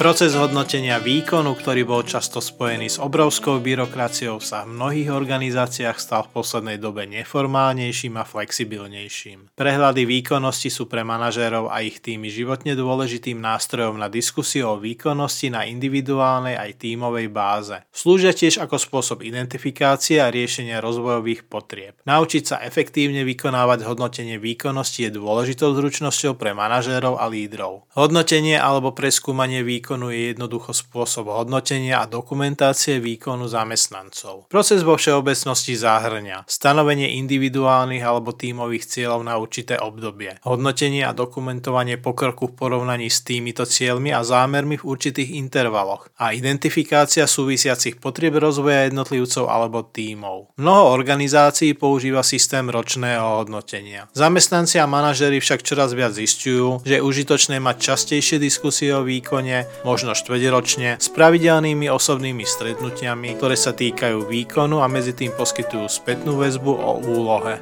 Proces hodnotenia výkonu, ktorý bol často spojený s obrovskou byrokraciou, sa v mnohých organizáciách stal v poslednej dobe neformálnejším a flexibilnejším. Prehľady výkonnosti sú pre manažérov a ich týmy životne dôležitým nástrojom na diskusiu o výkonnosti na individuálnej aj tímovej báze. Slúžia tiež ako spôsob identifikácie a riešenia rozvojových potrieb. Naučiť sa efektívne vykonávať hodnotenie výkonnosti je dôležitou zručnosťou pre manažérov a lídrov. Hodnotenie alebo preskúmanie výkonu výkonu je jednoducho spôsob hodnotenia a dokumentácie výkonu zamestnancov. Proces vo všeobecnosti záhrňa stanovenie individuálnych alebo tímových cieľov na určité obdobie, hodnotenie a dokumentovanie pokroku v porovnaní s týmito cieľmi a zámermi v určitých intervaloch a identifikácia súvisiacich potrieb rozvoja jednotlivcov alebo tímov. Mnoho organizácií používa systém ročného hodnotenia. Zamestnanci a manažery však čoraz viac zistujú, že je užitočné mať častejšie diskusie o výkone, možno štvrťročne, s pravidelnými osobnými stretnutiami, ktoré sa týkajú výkonu a medzi tým poskytujú spätnú väzbu o úlohe.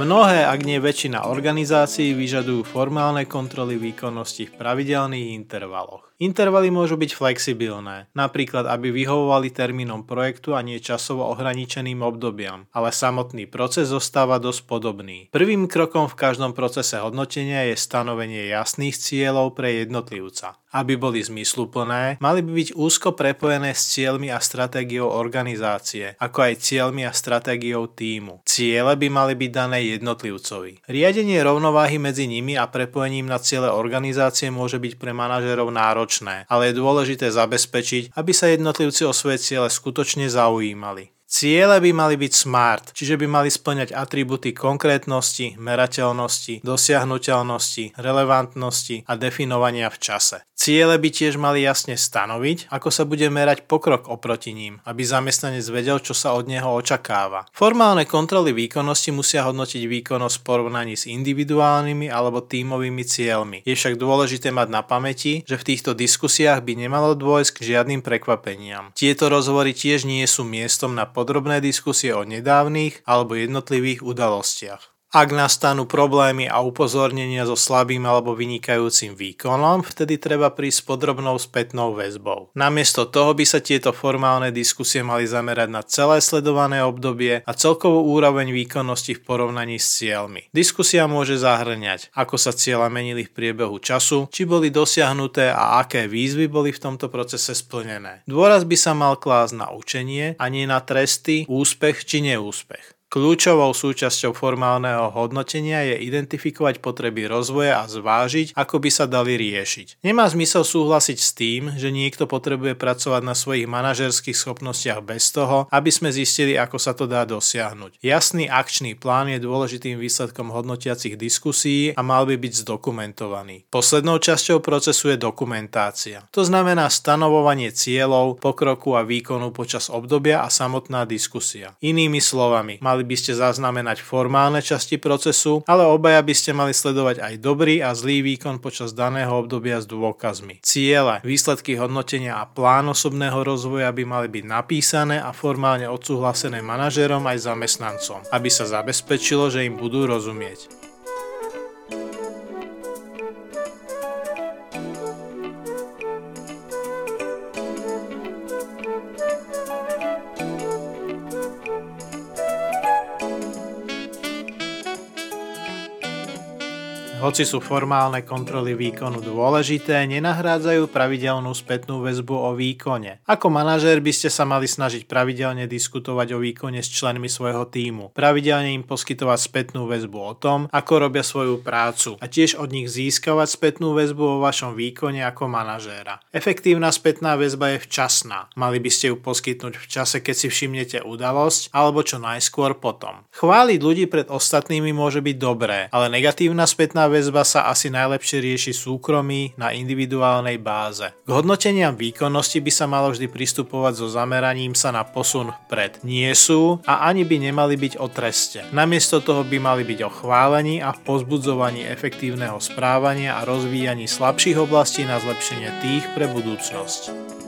Mnohé, ak nie väčšina organizácií vyžadujú formálne kontroly výkonnosti v pravidelných intervaloch. Intervaly môžu byť flexibilné, napríklad aby vyhovovali termínom projektu a nie časovo ohraničeným obdobiam, ale samotný proces zostáva dosť podobný. Prvým krokom v každom procese hodnotenia je stanovenie jasných cieľov pre jednotlivca. Aby boli zmysluplné, mali by byť úzko prepojené s cieľmi a stratégiou organizácie, ako aj cieľmi a stratégiou týmu. Ciele by mali byť dané jednotlivcovi. Riadenie rovnováhy medzi nimi a prepojením na ciele organizácie môže byť pre manažerov náročné náročné, ale je dôležité zabezpečiť, aby sa jednotlivci o svoje ciele skutočne zaujímali. Ciele by mali byť smart, čiže by mali splňať atributy konkrétnosti, merateľnosti, dosiahnuteľnosti, relevantnosti a definovania v čase. Ciele by tiež mali jasne stanoviť, ako sa bude merať pokrok oproti ním, aby zamestnanec vedel, čo sa od neho očakáva. Formálne kontroly výkonnosti musia hodnotiť výkonnosť v porovnaní s individuálnymi alebo tímovými cieľmi. Je však dôležité mať na pamäti, že v týchto diskusiách by nemalo dôjsť k žiadnym prekvapeniam. Tieto rozhovory tiež nie sú miestom na podrobné diskusie o nedávnych alebo jednotlivých udalostiach. Ak nastanú problémy a upozornenia so slabým alebo vynikajúcim výkonom, vtedy treba prísť podrobnou spätnou väzbou. Namiesto toho by sa tieto formálne diskusie mali zamerať na celé sledované obdobie a celkovú úroveň výkonnosti v porovnaní s cieľmi. Diskusia môže zahrňať, ako sa cieľa menili v priebehu času, či boli dosiahnuté a aké výzvy boli v tomto procese splnené. Dôraz by sa mal klásť na učenie a nie na tresty, úspech či neúspech. Kľúčovou súčasťou formálneho hodnotenia je identifikovať potreby rozvoja a zvážiť, ako by sa dali riešiť. Nemá zmysel súhlasiť s tým, že niekto potrebuje pracovať na svojich manažerských schopnostiach bez toho, aby sme zistili, ako sa to dá dosiahnuť. Jasný akčný plán je dôležitým výsledkom hodnotiacich diskusí a mal by byť zdokumentovaný. Poslednou časťou procesu je dokumentácia. To znamená stanovovanie cieľov, pokroku a výkonu počas obdobia a samotná diskusia. Inými slovami, mali mali by ste zaznamenať formálne časti procesu, ale obaja by ste mali sledovať aj dobrý a zlý výkon počas daného obdobia s dôkazmi. Ciele, výsledky hodnotenia a plán osobného rozvoja by mali byť napísané a formálne odsúhlasené manažérom aj zamestnancom, aby sa zabezpečilo, že im budú rozumieť. Hoci sú formálne kontroly výkonu dôležité, nenahrádzajú pravidelnú spätnú väzbu o výkone. Ako manažér by ste sa mali snažiť pravidelne diskutovať o výkone s členmi svojho týmu, pravidelne im poskytovať spätnú väzbu o tom, ako robia svoju prácu a tiež od nich získavať spätnú väzbu o vašom výkone ako manažéra. Efektívna spätná väzba je včasná. Mali by ste ju poskytnúť v čase, keď si všimnete udalosť alebo čo najskôr potom. Chváliť ľudí pred ostatnými môže byť dobré, ale negatívna spätná väzba sa asi najlepšie rieši súkromí na individuálnej báze. K hodnoteniam výkonnosti by sa malo vždy pristupovať so zameraním sa na posun vpred. Nie sú a ani by nemali byť o treste. Namiesto toho by mali byť o chválení a pozbudzovaní efektívneho správania a rozvíjaní slabších oblastí na zlepšenie tých pre budúcnosť.